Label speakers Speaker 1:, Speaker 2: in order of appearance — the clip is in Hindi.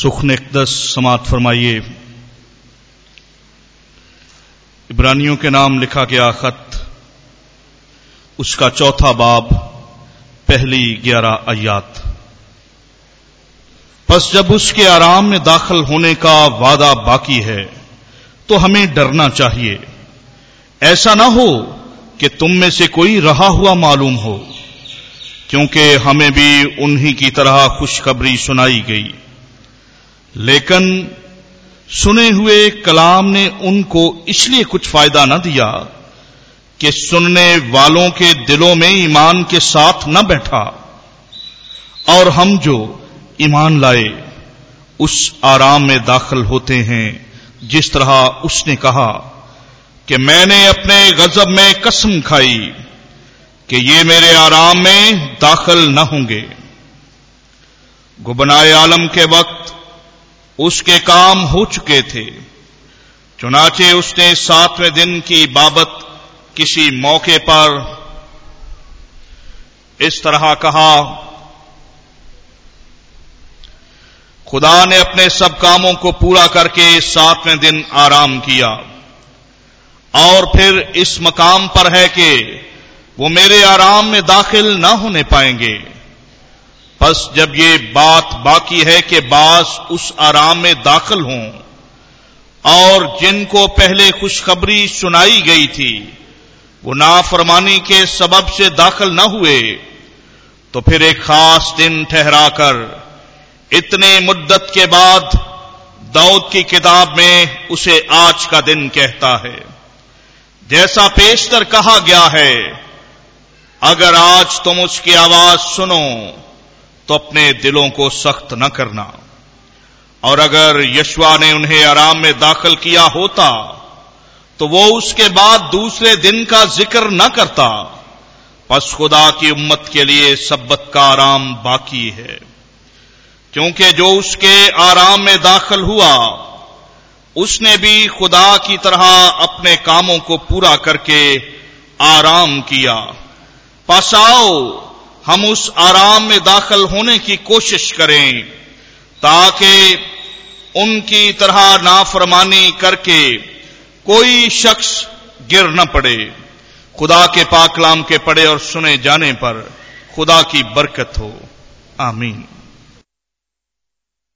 Speaker 1: सुख इकदस समात फरमाइए। इब्रानियों के नाम लिखा गया खत, उसका चौथा बाब, पहली ग्यारह अयात बस जब उसके आराम में दाखिल होने का वादा बाकी है तो हमें डरना चाहिए। ऐसा ना हो कि तुम में से कोई रहा हुआ मालूम हो, क्योंकि हमें भी उन्हीं की तरह खुशखबरी सुनाई गई। लेकिन सुने हुए कलाम ने उनको इसलिए कुछ फ़ायदा न दिया कि सुनने वालों के दिलों में ईमान के साथ न बैठा और हम जो ईमान लाए, उस आराम में दाखिल होते हैं। जिस तरह उसने कहा कि मैंने अपने गजब में कसम खाई कि ये मेरे आराम में दाखिल न होंगे। गुबनाए आलम के वक्त उसके काम हो चुके थे। चुनाचे उसने सातवें दिन की बाबत किसी मौके पर इस तरह कहा, खुदा ने अपने सब कामों को पूरा करके सातवें दिन आराम किया। और फिर इस मकाम पर है कि वो मेरे आराम में दाखिल ना होने पाएँगे। बस जब ये बात बाकी है कि बास उस आराम में दाखिल हों, और जिनको पहले खुशखबरी सुनाई गई थी, वो नाफरमानी के सबब से दाखिल न हुए तो फिर एक खास दिन ठहराकर, इतने मुद्दत के बाद, दाऊद की किताब में उसे आज का दिन कहता है। जैसा पेशतर कहा गया है, अगर आज तुम उसकी आवाज़ सुनो तो अपने दिलों को सख्त न करना। और अगर यशवा ने उन्हें आराम में दाखिल किया होता तो वो उसके बाद दूसरे दिन का ज़िक्र न करता। बस खुदा की उम्मत के लिए सब्बत का आराम बाकी है। क्योंकि जो उसके आराम में दाखिल हुआ, उसने भी खुदा की तरह अपने कामों को पूरा करके आराम किया। पास आओ हम उस आराम में दाखिल होने की कोशिश करें, ताकि उनकी तरह नाफरमानी करके कोई शख्स गिर न पड़े। खुदा के पाकलाम के पड़े और सुने जाने पर खुदा की बरकत हो। आमीन।